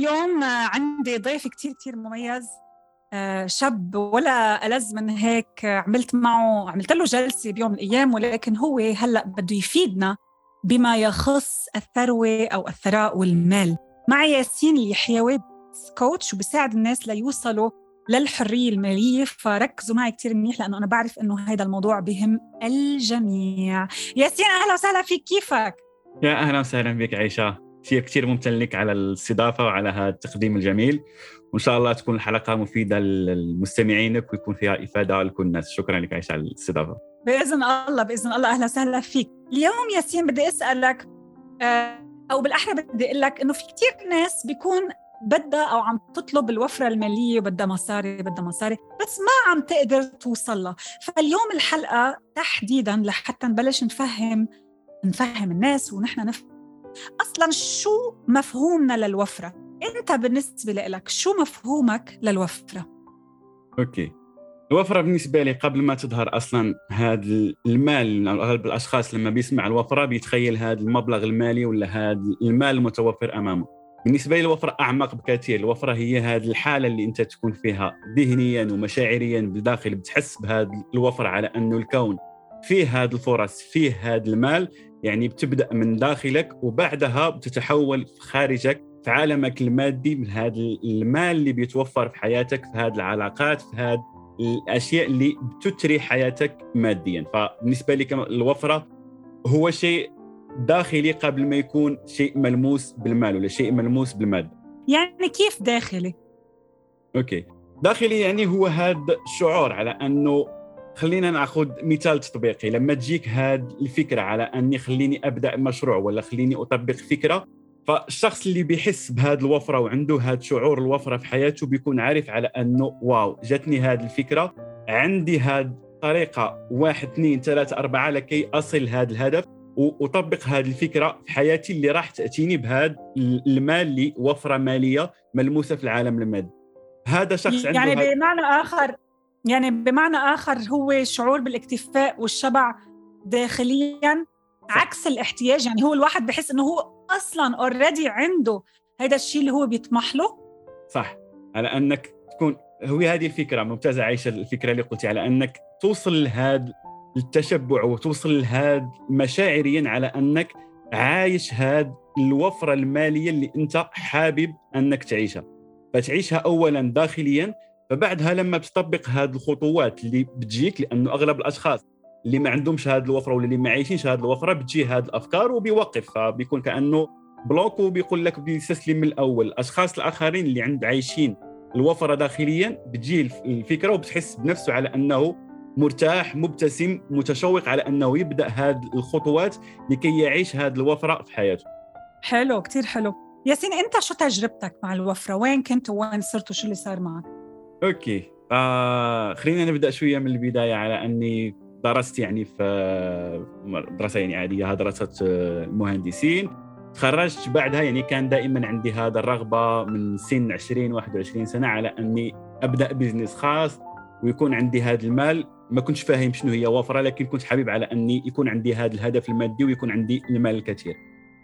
اليوم عندي ضيف كتير كتير مميز آه، شاب ولا ألذ من هيك عملت معه عملت له جلسة بيوم من الأيام ولكن هو هلأ بده يفيدنا بما يخص الثروة أو الثراء والمال. مع ياسين اليحيوي كوتش وبساعد الناس ليوصلوا للحرية المالية فركزوا معي كتير منيح لأنه أنا بعرف أنه هذا الموضوع بهم الجميع. ياسين أهلا وسهلا فيك كيفك؟ يا أهلا وسهلا بك عيشة كثير كثير ممتن لك على الاستضافة وعلى هذا التقديم الجميل. وإن شاء الله تكون الحلقة مفيدة للمستمعينك ويكون فيها إفادة لكل الناس شكرا لك عيشة على الاستضافة. بإذن الله بإذن الله. أهلا وسهلا فيك. اليوم ياسين بدي أسألك آه، أو بالأحرى بدي أقول لك إنه في كثير ناس بيكون بدها أو عم تطلب الوفرة المالية وبدها مصاري بدها مصاري بس ما عم تقدر توصل لها. فاليوم الحلقة تحديدا لحتى نبلش نفهم نفهم الناس ونحن نفهم أصلا شو مفهومنا للوفرة؟ أنت بالنسبة لك شو مفهومك للوفرة؟ أوكي. الوفرة بالنسبة لي قبل ما تظهر أصلا هذا المال أغلب الأشخاص لما بيسمع الوفرة بيتخيل هذا المبلغ المالي ولا هذا المال المتوفر أمامه. بالنسبة لي الوفرة أعمق بكثير. الوفرة هي هذه الحالة اللي أنت تكون فيها ذهنيا ومشاعريا بالداخل بتحس بهذه الوفرة على أنه الكون فيه هذه الفرص فيه هذا المال. يعني بتبدأ من داخلك وبعدها بتتحول خارجك في عالمك المادي من هذا المال اللي بيتوفر في حياتك في هذه العلاقات في هذه الأشياء اللي بتثري حياتك ماديا. فبالنسبة لي الوفرة هو شيء داخلي قبل ما يكون شيء ملموس بالمال ولا شيء ملموس بالمادة. يعني كيف داخلي؟ أوكي. داخلي يعني هو هذا الشعور على أنه خلينا ناخذ مثال تطبيقي. لما تجيك هذه الفكرة على أني خليني أبدأ مشروع ولا خليني أطبق فكرة فالشخص اللي بيحس بهذه الوفرة وعنده هذا شعور الوفرة في حياته بيكون عارف على أنه واو جاتني هذه الفكرة. عندي هذه طريقة واحد اثنين ثلاثة أربعة لكي أصل هذا الهدف واطبق هذه الفكرة في حياتي اللي راح تأتيني بهذا المال اللي وفرة مالية ملموسة في العالم المادي. هذا شخص عنده يعني بمعنى آخر يعني بمعنى آخر هو شعور بالاكتفاء والشبع داخليا عكس الاحتياج. يعني هو الواحد بحس إنه هو أصلا اوريدي عنده هذا الشيء اللي هو بيطمح له. صح. على أنك تكون هو هذه الفكرة ممتازة عايشة الفكرة اللي قلتي على أنك توصل لهذا التشبع وتوصل لهذا مشاعريا على أنك عايش هذا الوفرة المالية اللي أنت حابب أنك تعيشها. فتعيشها اولا داخليا فبعدها لما تطبق هذه الخطوات اللي بتجيك لأنه أغلب الأشخاص اللي ما عندهمش هذه الوفرة ولا اللي ما عايشينش هذه الوفرة بتجي هذه الأفكار وبيوقف. فبيكون كأنه بلوك وبيقول لك بيستسلم من الأول. الأشخاص الآخرين اللي عند عايشين الوفرة داخليا بتجي الفكرة وبتحس بنفسه على أنه مرتاح مبتسم متشوق على أنه يبدأ هذه الخطوات لكي يعيش هذه الوفرة في حياته. حلو كثير حلو. ياسين أنت شو تجربتك مع الوفرة؟ وين كنت وين صرت وشو اللي صار معك؟ okay. آه خلينا نبدأ شوية من البداية على أني درست يعني في مدرسه يعني عادية دراسة مهندسين. تخرجت بعدها يعني كان دائما عندي هذا الرغبة من سن 20 21 سنة على أني أبدأ business خاص ويكون عندي هذا المال. ما كنتش فاهم شنو هي وفرة لكن كنت حابب على أني يكون عندي هذا الهدف المادي ويكون عندي المال الكثير.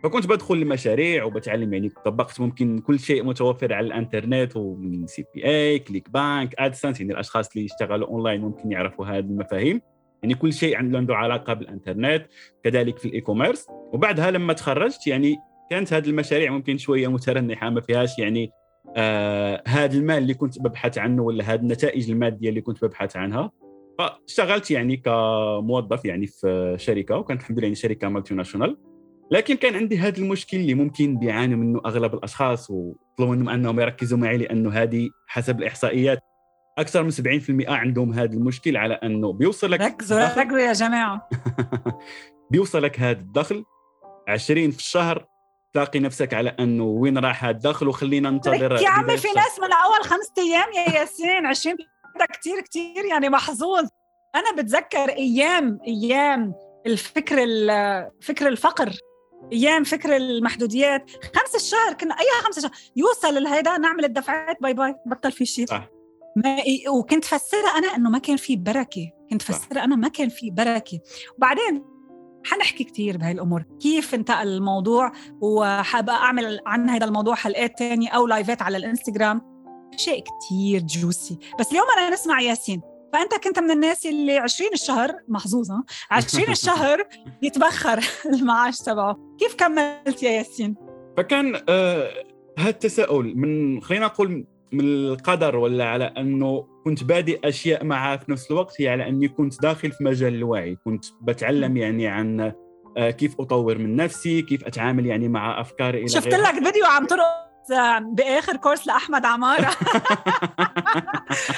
فكنت بدخل المشاريع وبتعلم يعني طبقت ممكن كل شيء متوفر على الإنترنت ومن CPA ClickBank AdSense يعني الأشخاص اللي يشتغلوا أونلاين ممكن يعرفوا هذه المفاهيم. يعني كل شيء عنده علاقة بالإنترنت كذلك في ال e-commerce وبعدها لما تخرجت يعني كانت هذه المشاريع ممكن شوية مترنحة ما فيهاش يعني آه هذا المال اللي كنت ببحث عنه ولا هذه النتائج المادية اللي كنت ببحث عنها. فاشتغلت يعني كموظف يعني في شركة وكانت الحمد لله يعني شركة مالتي ناشونال لكن كان عندي هذا المشكل اللي ممكن بيعاني منه أغلب الأشخاص وطلبوا منهم أنهم يركزوا معي لأنه هذه حسب الإحصائيات أكثر من 70% عندهم هذا المشكل على أنه بيوصل لك ركزوا ركزوا يا جماعة. بيوصلك هذا الدخل 20 في الشهر تلاقي نفسك على أنه وين راح الدخل وخلينا ننتظر يا عمي في ناس من أول خمسة أيام يا ياسين 20 كثير كثير يعني محظوظ. أنا بتذكر أيام أيام الفكر فكر الفقر. أيام فكر المحدوديات. خمس الشهر كنا اي خمس شهر يوصل لهيدا نعمل الدفعات. bye bye بطل في شيء. صح. ما وكنت فسرها أنا إنه ما كان في بركة. كنت فسرها أنا ما كان في بركة. وبعدين حنحكي كثير بهاي الأمور. كيف انتقل الموضوع؟ وحابة أعمل عن هذا الموضوع حلقات تانية أو لايفات على الإنستغرام. شيء كثير جوسي بس اليوم أنا نسمع ياسين. فأنت كنت من الناس اللي 20 الشهر محظوظة 20 الشهر يتبخر المعاش تبعه. كيف كملت يا ياسين؟ فكان آه هذا التساؤل من خلينا نقول من القدر ولا على أنه كنت بادئ أشياء معها في نفس الوقت هي على أني كنت داخل في مجال الوعي. كنت بتعلم يعني عن آه، كيف أطور من نفسي كيف أتعامل يعني مع افكاري إلى شفت لك فيديو عم ترقص بآخر كورس لأحمد عمارة.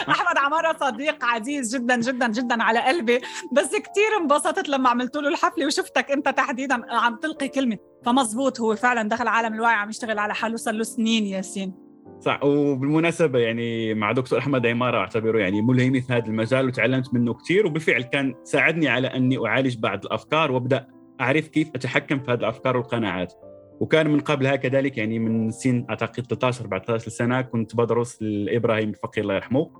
أحمد عمارة صديق عزيز جدا جدا جدا على قلبي. بس كثير انبسطت لما عملت له الحفلة وشفتك أنت تحديدا عم تلقي كلمة. فمزبوط هو فعلا دخل عالم الوعي عم يشتغل على حاله صار له سنين ياسين. صح وبالمناسبة يعني مع دكتور أحمد عمارة أعتبره يعني ملهمي في هذا المجال وتعلمت منه كثير وبالفعل كان ساعدني على أني أعالج بعض الأفكار وأبدأ أعرف كيف أتحكم في هذه الأفكار والقناعات. وكان من قبلها كذلك يعني من سن أعتقد 13 14 سنة كنت بدرس لإبراهيم الفقير الله يرحمه.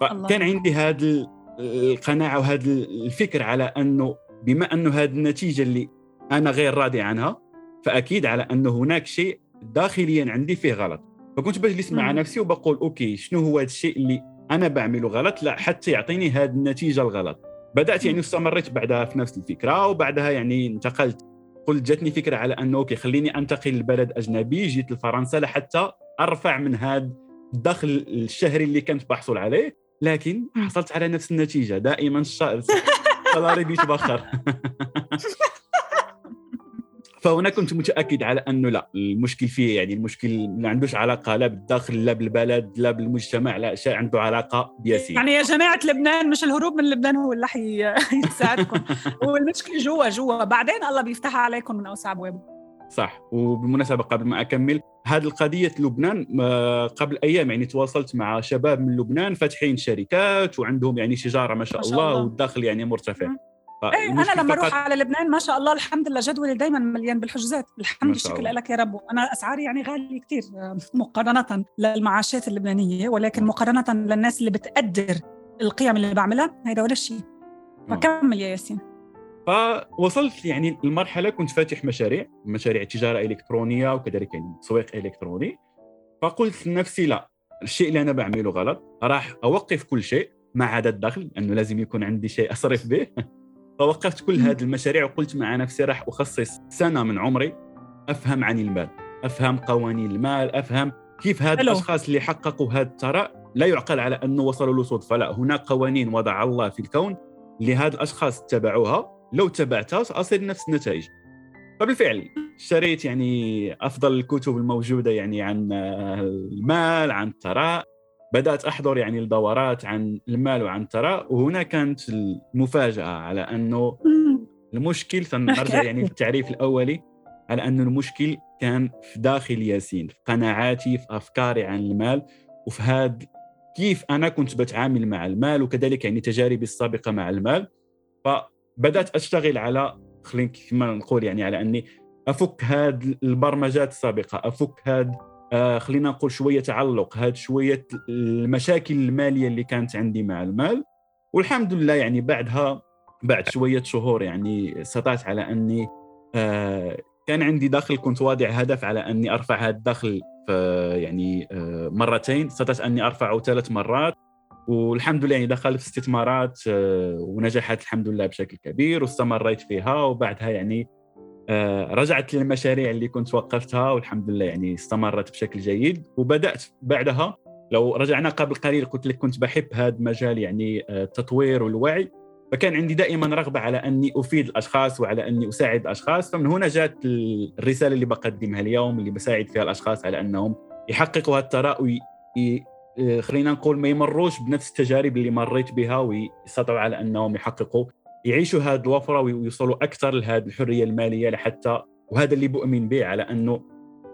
فكان عندي هذه القناعة وهذا الفكر على أنه بما انه هذه النتيجة اللي أنا غير راضي عنها فأكيد على انه هناك شيء داخليا عندي فيه غلط. فكنت بجلس مع نفسي وبقول أوكي شنو هو هذا الشيء اللي أنا بعمله غلط؟ لا حتى يعطيني هذه النتيجة الغلط. بدأت يعني استمريت بعدها في نفس الفكرة وبعدها يعني انتقلت قلت جاتني فكرة على أنه okay خليني أنتقل لبلد أجنبي جيت لفرنسا لحتى أرفع من هذا الدخل الشهري اللي كنت بحصل عليه لكن حصلت على نفس النتيجة. دائما ال salary بيتبخر. فهنا كنت متأكد على أنه لا المشكل فيه يعني المشكل ما عندوش علاقة لا بالداخل لا بالبلد لا بالمجتمع لا شيء عنده علاقة بياسين. يعني يا جماعة لبنان مش الهروب من لبنان هو اللي حيساعدكم هو المشكلة جوا جوا. بعدين الله بيفتحها عليكم من اوسع ابوابه صح. وبالمناسبة قبل ما أكمل هذه القضية لبنان قبل أيام يعني تواصلت مع شباب من لبنان فاتحين شركات وعندهم يعني شجارة ما شاء, ما شاء الله, الله. والدخل يعني مرتفع. إيه أنا لما أروح على لبنان ما شاء الله الحمد لله جدولي دايما مليان بالحجوزات. الحمد شكر لك يا رب. أنا أسعاري يعني غالية كثير مقارنة للمعاشات اللبنانية ولكن مقارنة للناس اللي بتقدر القيم اللي بعملها هيدا ولا شيء. فكمل يا ياسين. فوصلت يعني المرحلة كنت فاتح مشاريع مشاريع تجارة إلكترونية وكذلك يعني تسويق إلكتروني. فقلت لنفسي لا الشيء اللي أنا بعمله غلط راح أوقف كل شيء ما عدا الدخل لأنه لازم يكون عندي شيء أصرف به. فوقفت كل هذه المشاريع وقلت مع نفسي راح أخصص سنة من عمري أفهم عن المال أفهم قوانين المال أفهم كيف هاد الأشخاص اللي حققوا هذا الثراء لا يعقل على أنه وصلوا له صدفه لا هناك قوانين وضع الله في الكون لهذا الأشخاص اتبعوها لو تبعتها سأصل نفس النتائج. فبالفعل اشتريت يعني أفضل الكتب الموجودة يعني عن المال عن الثراء. بدأت أحضر يعني الدورات عن المال وعن الثراء وهنا كانت المفاجأة على أنه المشكل سنرجع يعني في التعريف الأولي على انه المشكل كان في داخل ياسين في قناعاتي في أفكاري عن المال وفي هذا كيف أنا كنت بتعامل مع المال وكذلك يعني تجاربي السابقة مع المال. فبدأت أشتغل على خلينا كما نقول يعني على أني أفك هذه البرمجات السابقة أفك هذا آه خلينا نقول شوية تعلق. هاد شوية المشاكل المالية اللي كانت عندي مع المال والحمد لله يعني بعدها بعد شوية شهور يعني استطعت على أني آه كان عندي دخل كنت واضع هدف على أني أرفع هذا الدخل يعني آه مرتين. استطعت أني أرفعه ثلاث مرات والحمد لله يعني دخلت في استثمارات آه ونجحت الحمد لله بشكل كبير واستمريت فيها وبعدها يعني آه، رجعت للمشاريع اللي كنت وقفتها والحمد لله يعني استمرت بشكل جيد. وبدأت بعدها لو رجعنا قبل قليل قلت لك كنت بحب هذا المجال يعني آه، التطوير والوعي. فكان عندي دائما رغبة على أني أفيد الأشخاص وعلى أني أساعد الأشخاص. فمن هنا جات الرسالة اللي بقدمها اليوم اللي بساعد فيها الأشخاص على أنهم يحققوا هذا الثراء. آه، خلينا نقول ما يمروش بنفس التجارب اللي مريت بها ويستطيعوا على أنهم يحققوا. يعيشوا هذه الوفرة ويوصلوا أكثر لهذه الحرية المالية لحتى وهذا اللي بؤمن به على أنه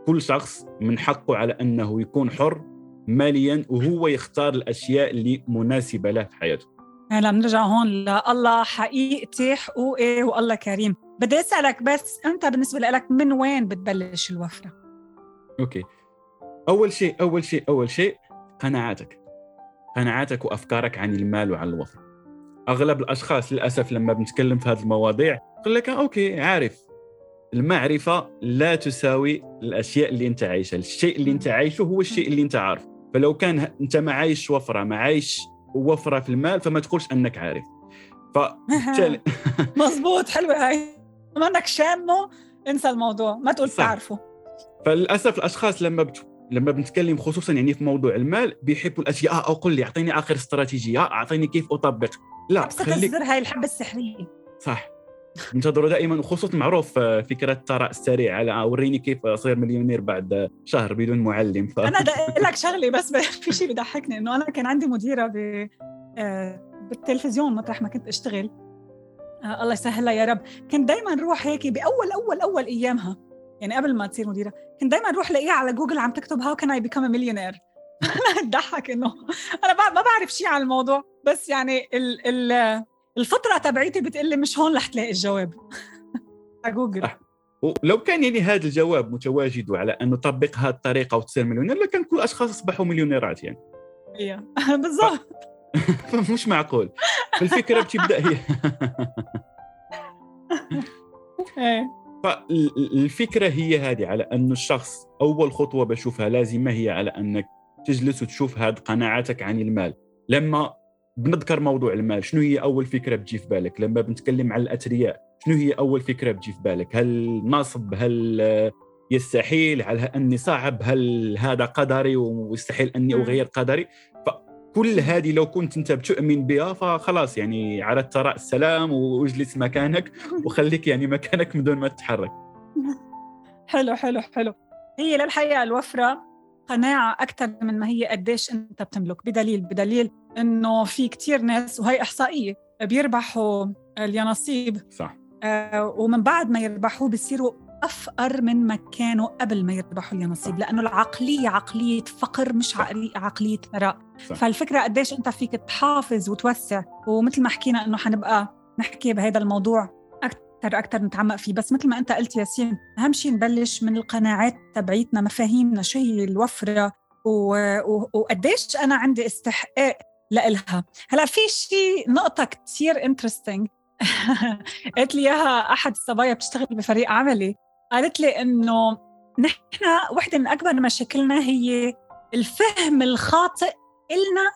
كل شخص من حقه على أنه يكون حر ماليا وهو يختار الأشياء اللي مناسبة له في حياته. هلا بنرجع هون لله حقيقتي حقوقي والله كريم. بدي أسألك بس أنت بالنسبة لك من وين بتبلش الوفرة؟ okay. أول شيء أول شيء أول شيء قناعاتك. قناعاتك وأفكارك عن المال وعن الوفرة. أغلب الأشخاص للأسف لما بنتكلم في هذه المواضيع يقول لك okay عارف. المعرفة لا تساوي الأشياء اللي أنت عايشها. الشيء اللي أنت عايشه هو الشيء اللي أنت عارفه. فلو كان أنت ما عايش وفرة ما عايش وفرة في المال فما تقولش أنك عارف. فبالتالي مضبوط حلوة هاي ما إنك شامه انسى الموضوع ما تقول تعرفه. فللأسف الأشخاص لما بت... لما بنتكلم خصوصا يعني في موضوع المال بيحبوا الأشياء آه قل لي أعطيني آخر استراتيجية أعطيني كيف أطبق. لا خليك الزر هاي الحبة السحرية. صح. ننتظروا دائما وخصوصا معروف آه، فكره الثراء السريع على آه، وريني كيف أصير مليونير بعد شهر بدون معلم. ف... أنا لك شغلة بس في شيء بيضحكني إنه أنا كان عندي مديرة ب آه، بالتلفزيون مطرح ما كنت أشتغل. الله يسهلها يا رب. كنت دائما روح هيك بأول أول أول أيامها يعني قبل ما تصير مديرة كنت دائما أروح لاقيها على جوجل عم تكتب how can I become millionaire ضحك إنه أنا ما بعرف شيء عن الموضوع بس يعني ال ال الفطرة تبعيتي بتقول لي مش هون رح تلاقي الجواب. على جوجل. ولو كان يعني هذا الجواب متواجد على انه طبق هذه الطريقة وتصير مليونير لكان كل الاشخاص أصبحوا مليونيرات يعني. إيوه. بالضبط. مش معقول. الفكرة بتبدأ هي. إيه. فالفكرة هي هذه على انه الشخص أول خطوة بشوفها لازمه هي على أنك تجلس وتشوف هذه قناعاتك عن المال. لما بنذكر موضوع المال شنو هي أول فكرة بتجي في بالك؟ لما بنتكلم عن الاثرياء شنو هي أول فكرة بتجي في بالك؟ هل نصب؟ هل يستحيل؟ هل أني صعب؟ هل هذا قدري ويستحيل أني أغير قدري؟ فكل هذه لو كنت أنت بتؤمن بها فخلاص يعني على الثراء السلام واجلس مكانك وخليك يعني مكانك من دون ما تتحرك. حلو حلو حلو. هي للحقيقه الوفرة قناعة أكثر من ما هي قديش أنت بتملك. بدليل بدليل إنه في كتير ناس وهي إحصائية بيربحوا اليانصيب. صح. آه ومن بعد ما يربحوه بصيروا أفقر من ما كانوا قبل ما يربحوا اليانصيب لأنه العقلية عقلية فقر مش عقلية عقلية ثراء. فالفكرة قديش أنت فيك تحافظ وتوسع. ومثل ما حكينا إنه حنبقى نحكي بهذا الموضوع أكثر أكثر نتعمق فيه. بس مثل ما أنت قلت ياسين أهم شيء نبلش من القناعات تبعيتنا مفاهيمنا شو هي الوفرة وقديش أنا عندي استحقاق لإلها. هلأ في شيء نقطة كثير انترستينج قالت لي إياها أحد الصبايا بتشتغل بفريق عملي. قالت لي إنه نحن وحدة من أكبر مشاكلنا هي الفهم الخاطئ إلنا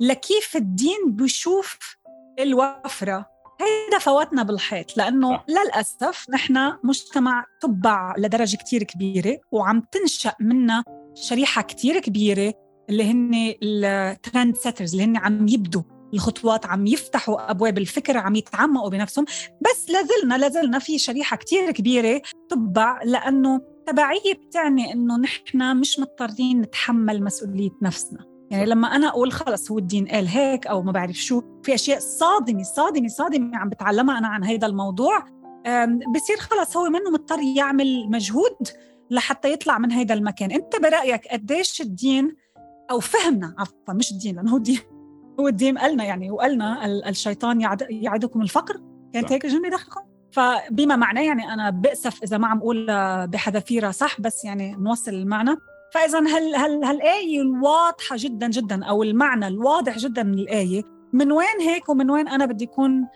لكيف الدين بيشوف الوفرة. هيدا فوتنا بالحيط لأنه صح. للأسف نحن مجتمع تبع لدرجة كتير كبيرة وعم تنشأ منا شريحة كتير كبيرة اللي هن الترند سيترز اللي هن عم يبدوا الخطوات عم يفتحوا أبواب الفكر عم يتعمقوا بنفسهم بس لازلنا لازلنا في شريحة كتير كبيرة تبع لأنه تبعية بتعني إنه نحن مش مضطرين نتحمل مسؤولية نفسنا يعني لما أنا أقول خلص هو الدين قال هيك أو ما بعرف شو في أشياء صادمة صادمة صادمة عم بتعلمها أنا عن هذا الموضوع. بصير خلص هو منه مضطر يعمل مجهود لحتى يطلع من هذا المكان. أنت برأيك قديش الدين أو فهمنا عفوا مش الدين لأنه هو الدين هو الدين قالنا يعني وقالنا الشيطان يعد يعدكم الفقر. كانت هيك الجملة داخلكم؟ فبما معناه يعني أنا بأسف إذا ما عم أقول بحذافيرها صح بس يعني نوصل المعنى. فإذا هال هال هالآية الواضحة جدا جدا أو المعنى الواضح جدا من الآية من وين هيك ومن وين أنا بدي يكون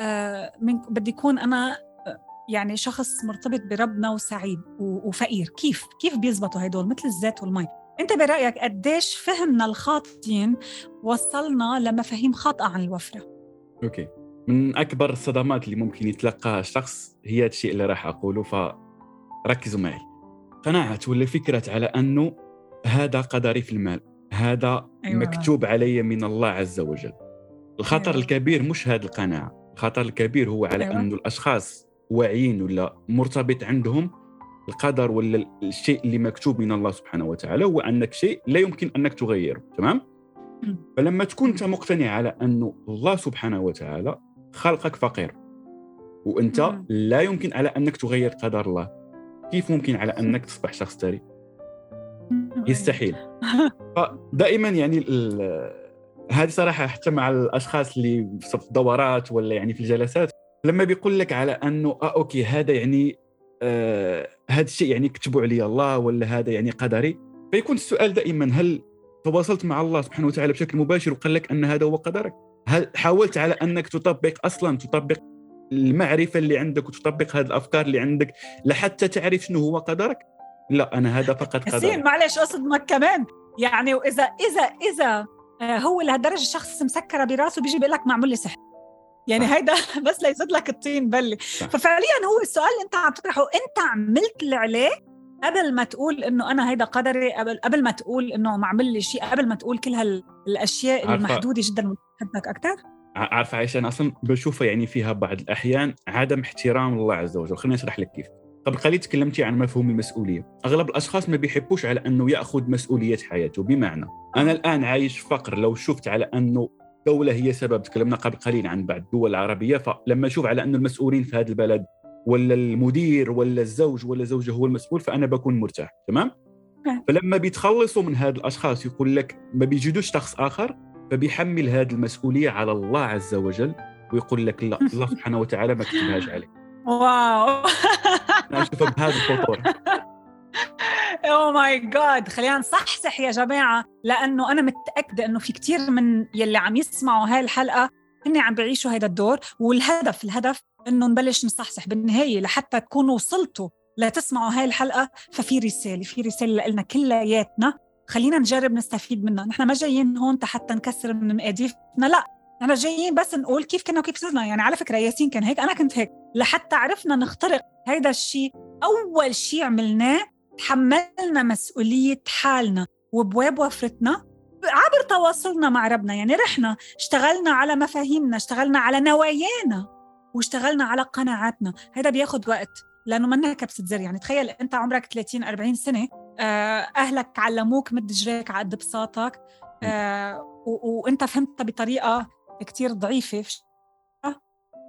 آه من بدي يكون أنا آه، يعني شخص مرتبط بربنا وسعيد وفقير. كيف؟ كيف بيزبطوا هدول مثل الزيت والمي. أنت برأيك قديش فهمنا الخاطئين وصلنا لمفاهيم خاطئة عن الوفرة؟ أوكي. من أكبر الصدمات اللي ممكن يتلقاها الشخص هي الشيء اللي راح أقوله فركزوا معي. قناعة ولا فكرة على أنه هذا قدري في المال هذا أيوة. مكتوب علي من الله عز وجل الخطر أيوة. الكبير مش هذه القناعة الخطر الكبير هو على أيوة. أنه الأشخاص واعيين ولا مرتبط عندهم القدر ولا الشيء اللي مكتوب من الله سبحانه وتعالى هو أنك شيء لا يمكن أنك تغيره تمام؟ فلما تكون أنت مقتنع على أنه الله سبحانه وتعالى خلقك فقير وأنت لا يمكن على أنك تغير قدر الله كيف ممكن على أنك تصبح شخص ثري يستحيل. فدائما يعني هذه صراحة حتى مع الأشخاص اللي في الدورات ولا يعني في الجلسات لما بيقول لك على أنه آه أوكي هذا يعني آه هذا الشيء يعني كتبوا علي الله ولا هذا يعني قدري؟ فيكون السؤال دائما هل تواصلت مع الله سبحانه وتعالى بشكل مباشر وقال لك أن هذا هو قدرك؟ هل حاولت على أنك تطبق أصلا تطبق المعرفة اللي عندك وتطبق هذه الأفكار اللي عندك لحتى تعرف شنو هو قدرك؟ لا أنا هذا فقط قدر معلش اصدمك كمان. يعني واذا إذا إذا آه، هو لهالدرجة الشخص مسكرة براسه بيجي بيقول لك معمول لي سحر. يعني هيدا بس ليزيد لك الطين بلي. ففعليا هو السؤال اللي أنت عم تطرحه أنت عملت اللي عليك قبل ما تقول إنه أنا هيدا قدري قبل قبل ما تقول إنه معمل لي شيء قبل ما تقول كل هالاشياء المحدوده جدا بتحبك أكثر عارفه عايشه أنا أصلا بشوفها يعني فيها بعض الأحيان عدم احترام الله عز وجل. خليني أشرح لك كيف. قبل قليل تكلمتي عن مفهوم المسؤولية. أغلب الأشخاص ما بيحبوش على أنه يأخذ مسؤولية حياته. بمعنى أنا الآن عايش فقر. لو شفت على أنه دولة هي سبب تكلمنا قبل قليل عن بعض الدول العربية فلما أشوف على أن المسؤولين في هذا البلد ولا المدير ولا الزوج ولا زوجة هو المسؤول فأنا بكون مرتاح. تمام؟ نعم. فلما بيتخلصوا من هذا الأشخاص يقول لك ما بيجدوش شخص آخر فبيحمل هذه المسؤولية على الله عز وجل ويقول لك لا الله سبحانه وتعالى ما كتبهاش عليك wow. أنا اشوفها بهذا الخطوره oh my God خلينا نصحصح يا جماعة لأنه أنا متأكدة إنه في كثير من يلي عم يسمعوا هاي الحلقة هن عم بيعيشوا هذا الدور والهدف الهدف إنه نبلش نصحصح بالنهاية لحتى تكونوا وصلتوا لتسمعوا هاي الحلقة ففي رسالة في رسالة لنا كلياتنا. خلينا نجرب نستفيد منها نحن ما جايين هون حتى نكسر من مقاديفنا. لا نحن جايين بس نقول كيف كنا وكيف صرنا. يعني على فكرة ياسين كان هيك أنا كنت هيك. لحتى عرفنا نخترق هيدا الشيء أول شيء عملناه تحملنا مسؤولية حالنا وبواب وفرتنا عبر تواصلنا مع ربنا. يعني رحنا اشتغلنا على مفاهيمنا اشتغلنا على نوايانا واشتغلنا على قناعاتنا. هذا بياخد وقت لأنه منا كبسة زر. يعني تخيل أنت عمرك 30 40 سنة أهلك علموك مد جريك على قد بساطك. آه، وأنت فهمتها بطريقة كتير ضعيفة.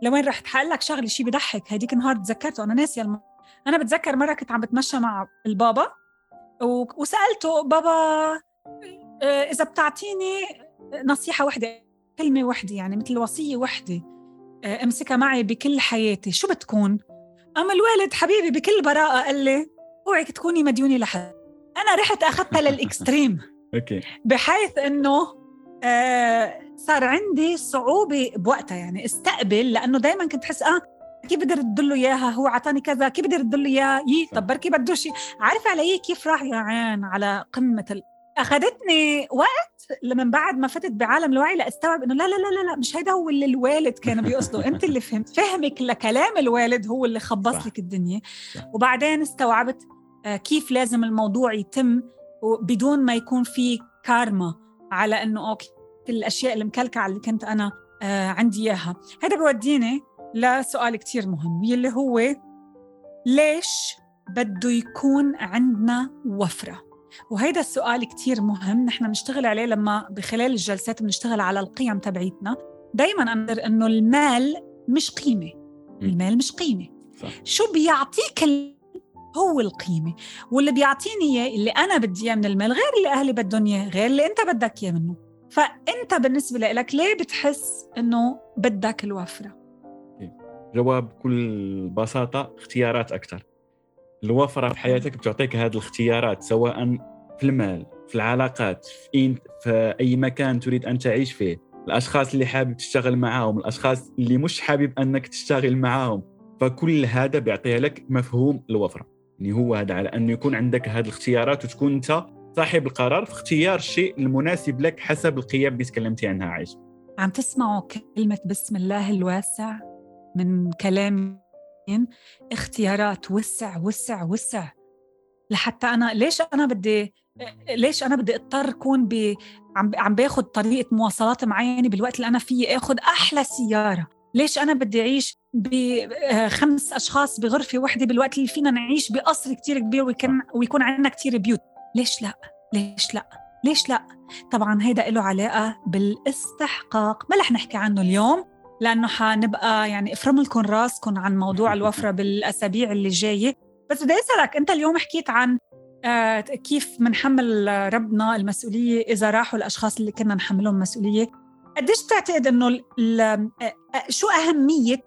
لوين رحت حقول لك شغلة؟ شيء بضحك. هديك النهار تذكرته. أنا ناسية الم... أنا بتذكر مرة كنت عم بتمشى مع البابا و... وسألته بابا آه، إذا بتعطيني نصيحة وحدة كلمة وحدة يعني مثل وصية وحدة آه، أمسكها معي بكل حياتي شو بتكون؟ أما الوالد حبيبي بكل براءة قال لي أوعك تكوني مديونه لحد. أنا رحت أخذتها لل extreme. okay. بحيث إنه آه صار عندي صعوبة بوقتها يعني استقبل لأنه دائما كنت أحس آه كيف بدي أرد له إياها؟ هو عطاني كذا كيف بدي أرد له اياها يي طب بركي بده شيء. عارفه علي كيف راح يا عين على قمة ال... أخذتني وقت من بعد ما فتت بعالم الوعي لاستوعب إنه لا لا لا لا مش هيدا هو اللي الوالد كان بيقصده. أنت اللي فهمت. فهمك لكلام الوالد هو اللي خبص لك الدنيا. وبعدين استوعبت كيف لازم الموضوع يتم بدون ما يكون في كارما على إنه أوكي الأشياء المكلكعه اللي كنت أنا آه عندي إياها. هذا بوديني لسؤال كتير مهم يلي هو ليش بده يكون عندنا وفرة؟ وهيدا السؤال كتير مهم نحن بنشتغل عليه لما بخلال الجلسات بنشتغل على القيم تبعيتنا. دايما أنظر إنه المال مش قيمة. المال مش قيمة. صح. شو بيعطيك هو القيمة. واللي بيعطيني إياه اللي أنا بدي إياه من المال غير اللي أهلي بدهم إياه غير اللي أنت بدك إياه منه. فأنت بالنسبة لك ليه بتحس إنه بدك الوفرة؟ جواب بكل بساطة اختيارات أكثر الوفرة في حياتك بتعطيك هذه الاختيارات سواء في المال في العلاقات في, في أي مكان تريد أن تعيش فيه. الأشخاص اللي حابب تشتغل معاهم الأشخاص اللي مش حابب أنك تشتغل معاهم. فكل هذا بيعطيها لك مفهوم الوفرة. يعني هو هذا على أنه يكون عندك هذه الاختيارات وتكون أنت صاحب القرار في اختيار الشيء المناسب لك حسب القيم اللي تكلمتي عنها عايشه عم تسمعوا كلمة بسم الله الواسع من كلام اختيارات وسع وسع وسع. لحتى أنا ليش أنا بدي ليش أنا بدي اضطر أكون ب عم عم باخذ طريقة مواصلات معينة بالوقت اللي أنا فيي آخذ أحلى سيارة. ليش أنا بدي أعيش بخمس أشخاص بغرفة واحدة بالوقت اللي فينا نعيش بقصر كتير كبير ويكون ويكون عندنا كتير بيوت؟ ليش لا؟ ليش لا؟ ليش لا؟ طبعا هيدا له علاقة بالاستحقاق ما رح نحكي عنه اليوم لأنه حنبقى يعني افرم لكم راسكم عن موضوع الوفرة بالأسابيع اللي جاية. بس بدي أسألك أنت اليوم حكيت عن آه كيف بنحمل ربنا المسؤولية إذا راحوا الأشخاص اللي كنا نحملهم مسؤولية؟ قديش بتعتقد إنه شو أهمية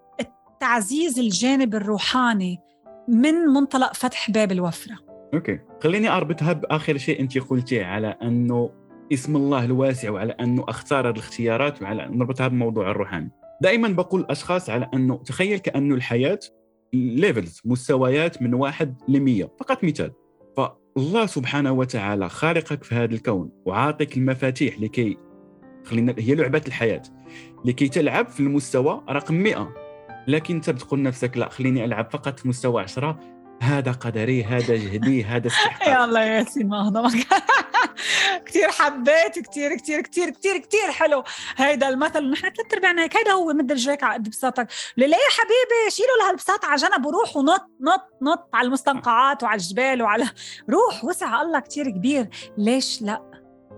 تعزيز الجانب الروحاني من منطلق فتح باب الوفرة؟ أوكي. خليني اربطها باخر شيء أنت قلتيه على أنه اسم الله الواسع وعلى أنه أختار الاختيارات وعلى نربطها بموضوع الروحاني. دائما بقول الاشخاص على أنه تخيل كأنه الحياة ليفلز مستويات من واحد ل 100 فقط مثال فالله سبحانه وتعالى خالقك في هذا الكون وعاطيك المفاتيح لكي خلينا هي لعبة الحياة. لكي تلعب في المستوى رقم 100 لكن انت بتقول نفسك لا خليني ألعب فقط في مستوى 10 هذا قدري هذا جهدي هذا استحقاق. يا الله يا ياسين ما هضمك كثير حبيت كثير كثير كثير كثير كثير حلو. هيدا المثل نحن ثلاث ارباعنا هيك هيدا هو مد رجليك على قد بساطك. ليه يا حبيبي؟ شيلوا لهالبساط على جنب وروح ونط نط نط على المستنقعات وعلى الجبال وعلى روح وسع الله كثير كبير. ليش لا؟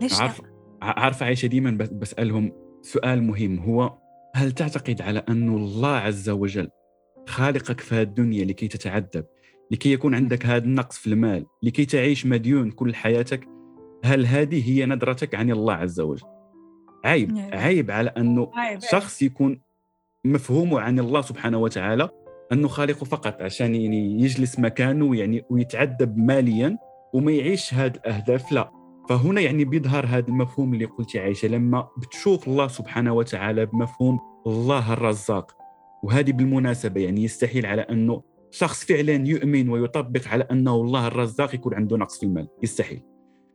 ليش عارف عارفه عايشة ديما بسألهم سؤال مهم هو هل تعتقد على أن الله عز وجل خالقك في هذه الدنيا لكي تتعذب لكي يكون عندك هذا النقص في المال لكي تعيش مديون كل حياتك؟ هل هذه هي نظرتك عن الله عز وجل؟ عيب عيب على أنه. شخص يكون مفهومه عن الله سبحانه وتعالى أنه خالقه فقط عشان يعني يجلس مكانه يعني ويتعذب ماليا وما يعيش هذه الأهداف لا. فهنا يعني بيظهر هذا المفهوم اللي قلت عائشة لما بتشوف الله سبحانه وتعالى بمفهوم الله الرزاق. وهذه بالمناسبة يعني يستحيل على أنه شخص فعلا يؤمن ويطبق على أنه الله الرزاق يكون عنده نقص في المال. يستحيل.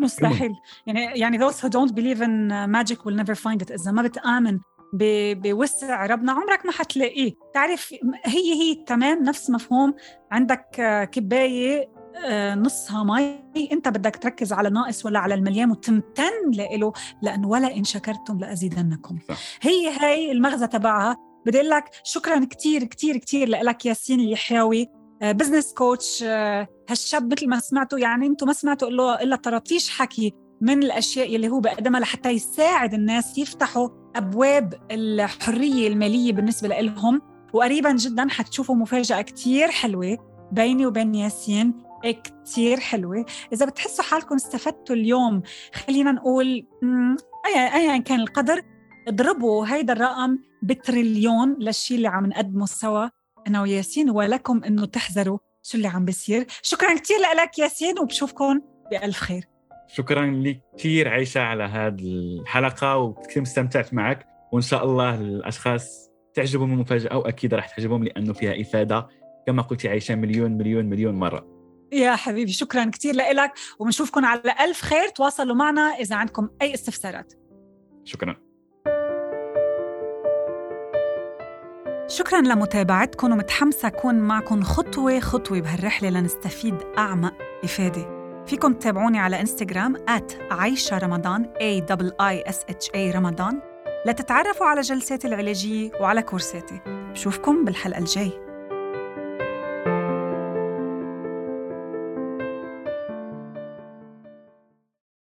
مستحيل. يعني يعني those who don't believe in magic will never find it. إذا ما بتآمن بوسع ربنا عمرك ما حتلاقيه. تعرف هي هي تمام نفس مفهوم عندك كباية آه، نصها مي. انت بدك تركز على ناقص ولا على المليان وتمتن له لأنه ولا إن شكرتم لأزيدنكم. هي هي المغزى تبعها. بدي أقول لك شكرا كثير كثير كثير لك ياسين اليحيوي بزنس كوتش هالشاب مثل ما سمعتوا. يعني أنتم ما سمعتوا له إلا طراطيش حكي من الأشياء اللي هو بقدمها لحتى يساعد الناس يفتحوا أبواب الحرية المالية بالنسبة لهم وقريبا جدا حتشوفوا مفاجأة كثير حلوة بيني وبين ياسين. كتير حلوة. إذا بتحسوا حالكم استفدتوا اليوم خلينا نقول أيا كان القدر اضربوا هيدا الرقم بتريليون للشيء اللي عم نقدمه سوا. أنا وياسين ولكم إنه تحذروا شو اللي عم بيصير. شكرا كثير لك ياسين وبشوفكم بألف خير. شكرا لك كثير عيشة على هذه الحلقة وكثير استمتعت معك. وإن شاء الله الأشخاص تعجبهم المفاجأة وأكيد راح تعجبهم لأنه فيها إفادة. كما قلت عيشة مليون مليون مليون مرة. يا حبيبي شكرا كثير لك وبنشوفكم على ألف خير. تواصلوا معنا إذا عندكم أي استفسارات. شكرا. شكرا لمتابعتكم ومتحمسة أكون معكم خطوة خطوة بهالرحلة لنستفيد أعمق إفادة. فيكم تتابعوني على إنستغرام عايشة رمضان A I S H A رمضان. لتتعرفوا على جلساتي العلاجية وعلى كورساتي. بشوفكم بالحلقة الجاي